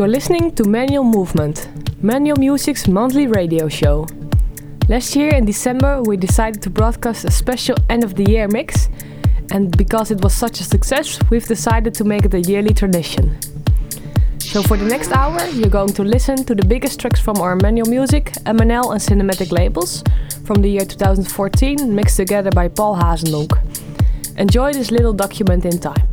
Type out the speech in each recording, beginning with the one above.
You're listening to Manual Movement, Manual Music's monthly radio show. Last year in December, we decided to broadcast a special end of the year mix, and because it was such a success, we've decided to make it a yearly tradition. So for the next hour, you're going to listen to the biggest tracks from our manual music, MNL and cinematic labels from the year 2014, mixed together by Paul Hazendonk. Enjoy this little document in time.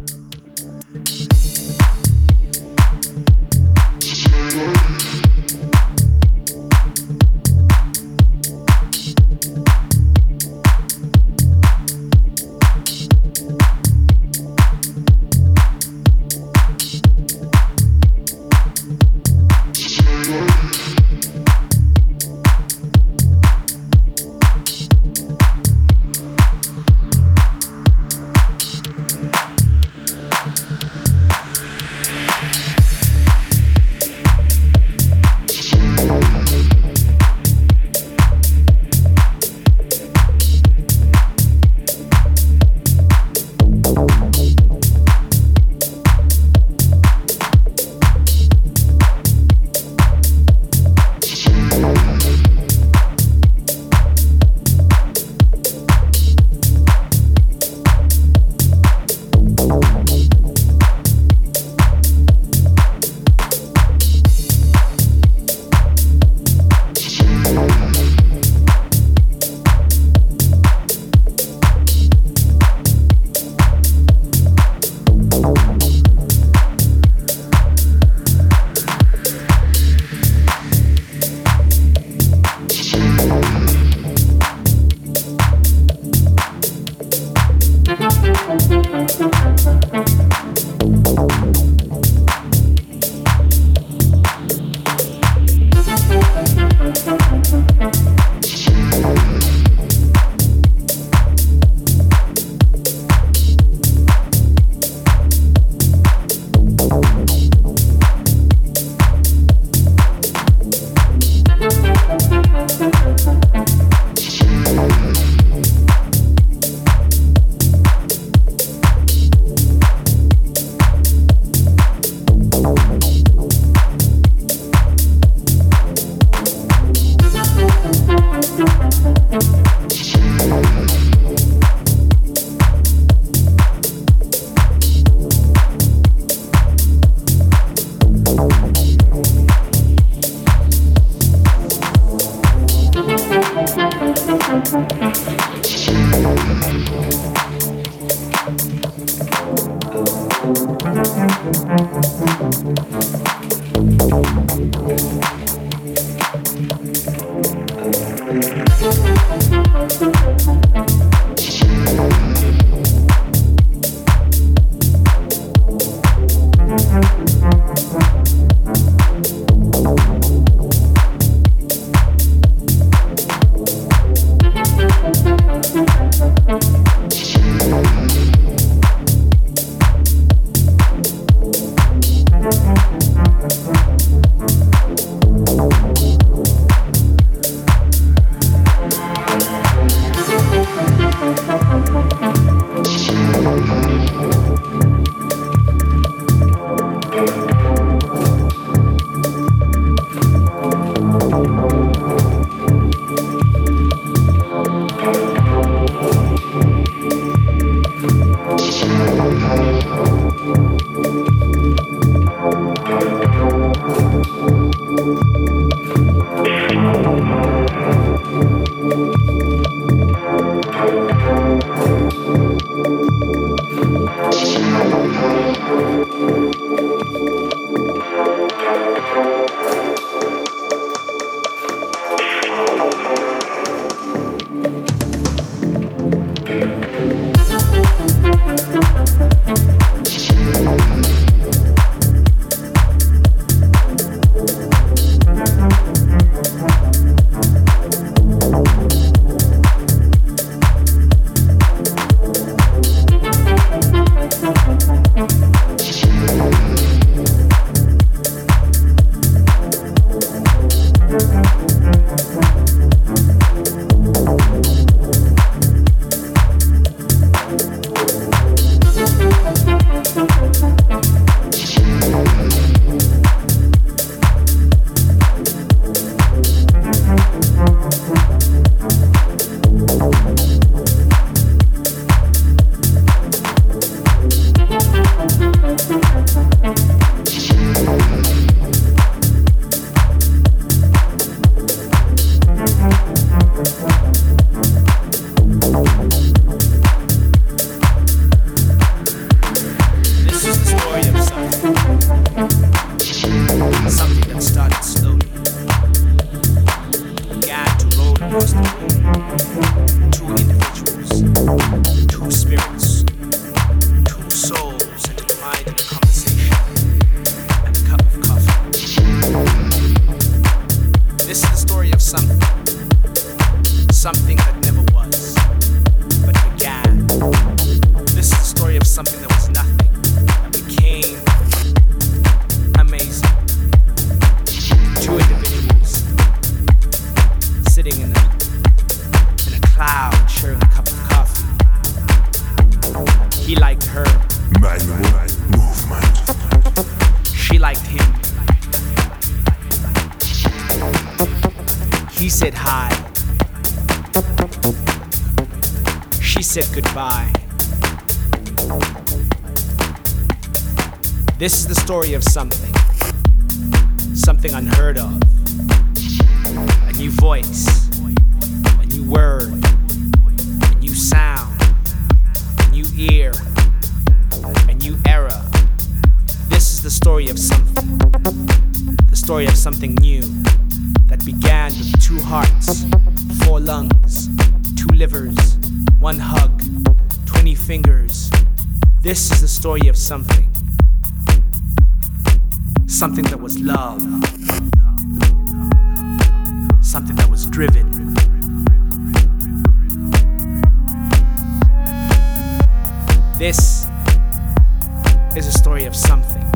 something.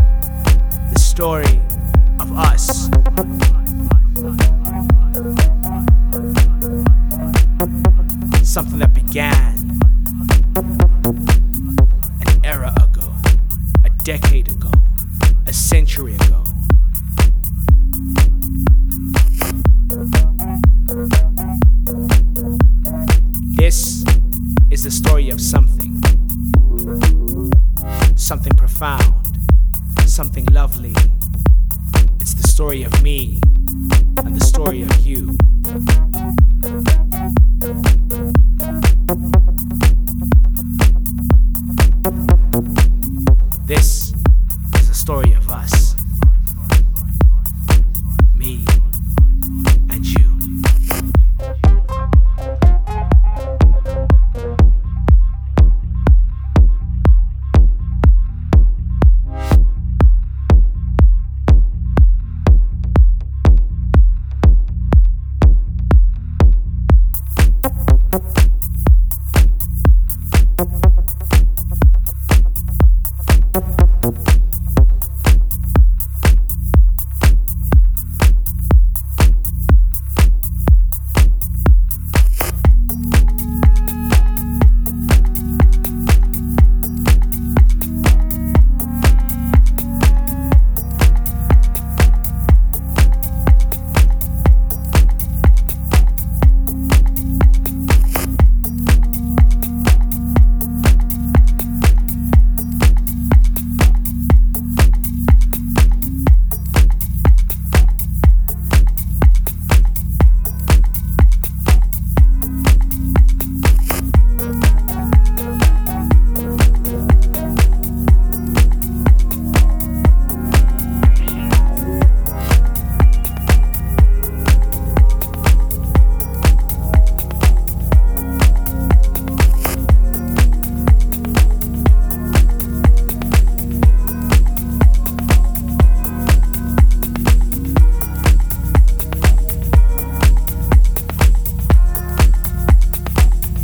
The story of us. Something that began an era ago, a decade ago, a century ago.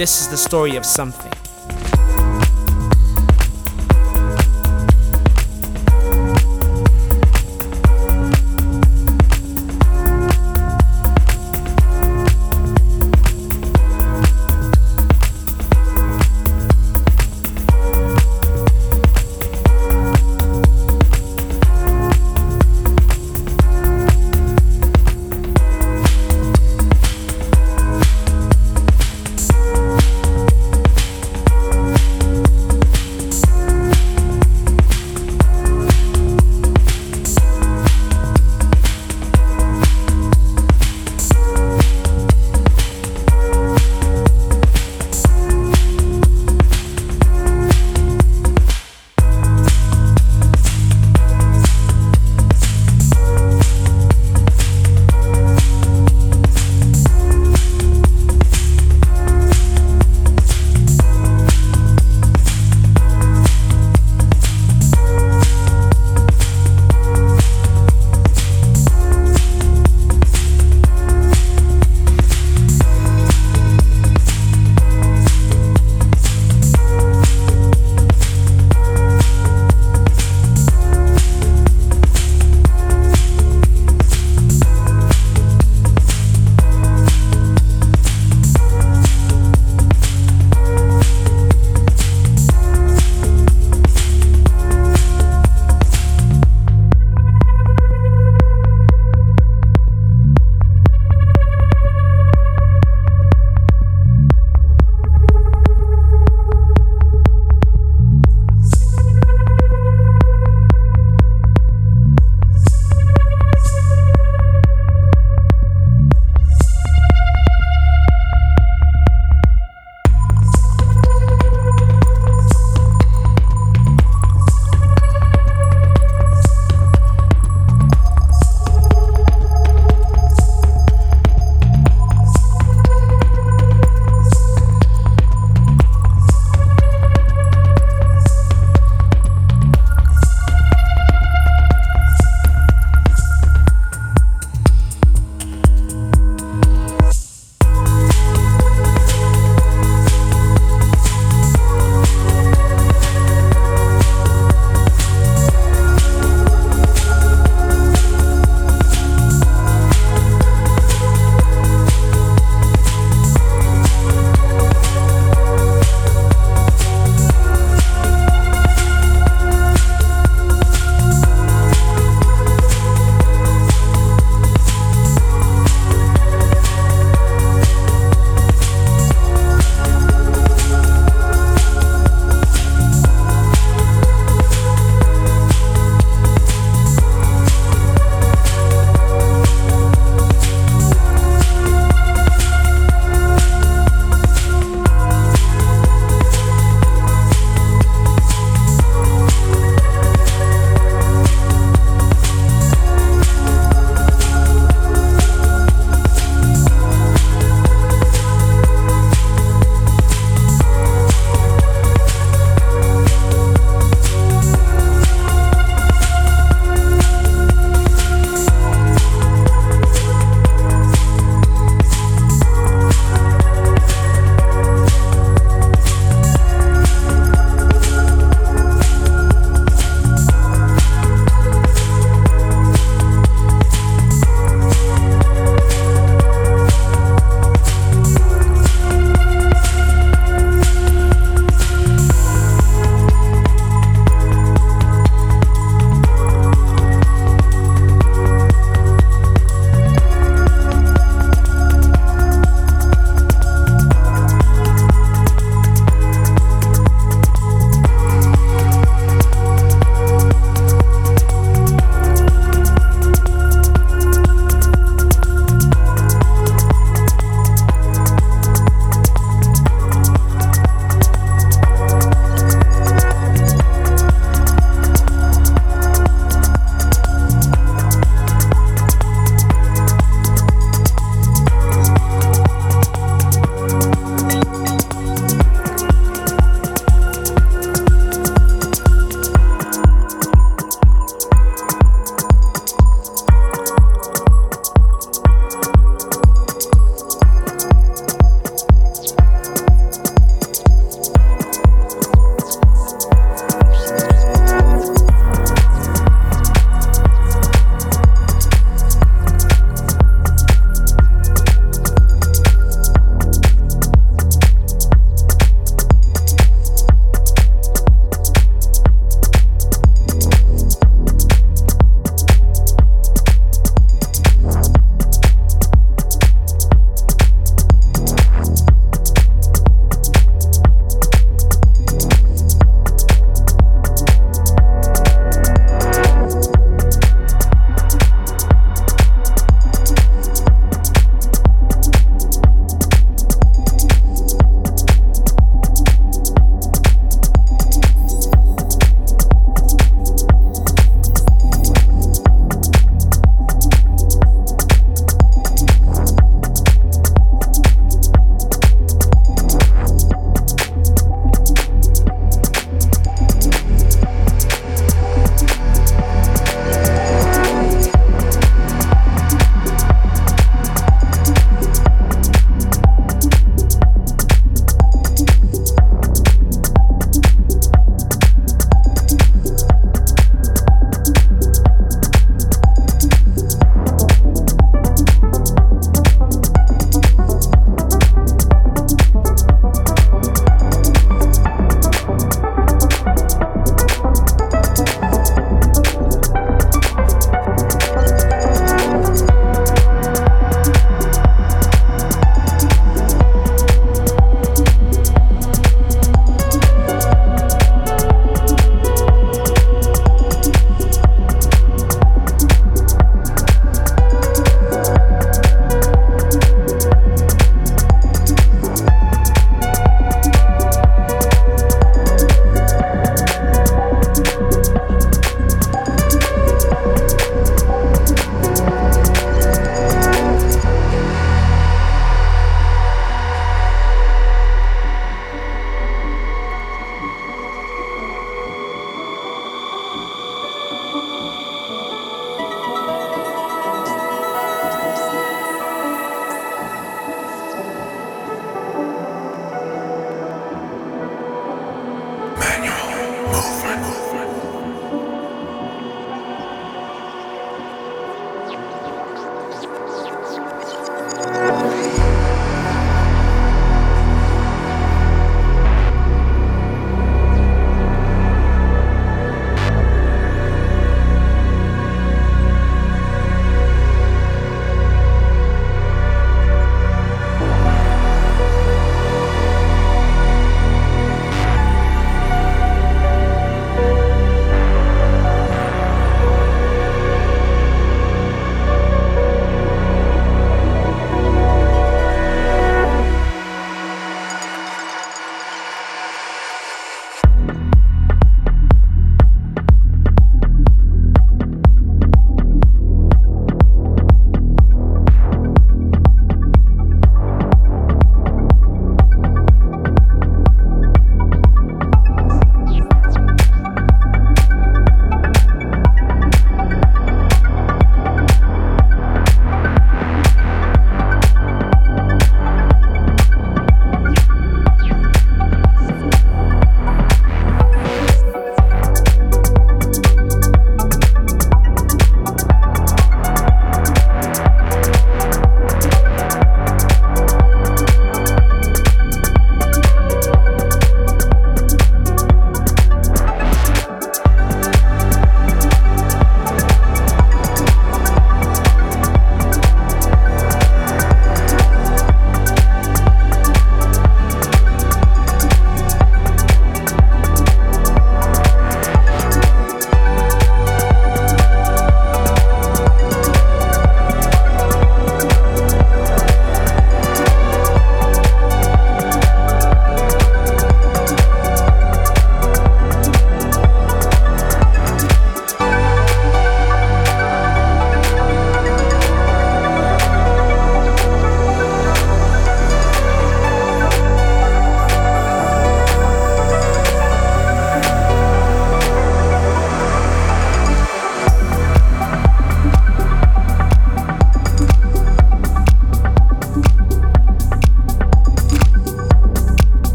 This is the story of something.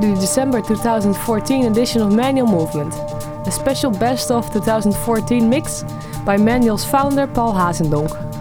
To the December 2014 edition of Manual Movement, a special best of 2014 mix by Manual's founder Paul Hazendonk.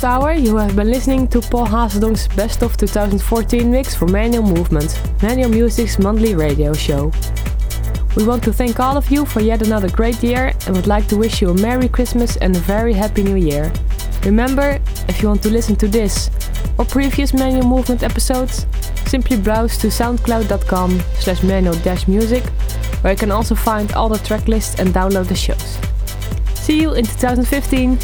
Past hour, you have been listening to Paul Hazendonk's Best of 2014 mix for Manual Movement, Manual Music's monthly radio show. We want to thank all of you for yet another great year and would like to wish you a Merry Christmas and a very Happy New Year. Remember, if you want to listen to this or previous Manual Movement episodes, simply browse to soundcloud.com slash manual-music where you can also find all the track lists and download the shows. See you in 2015!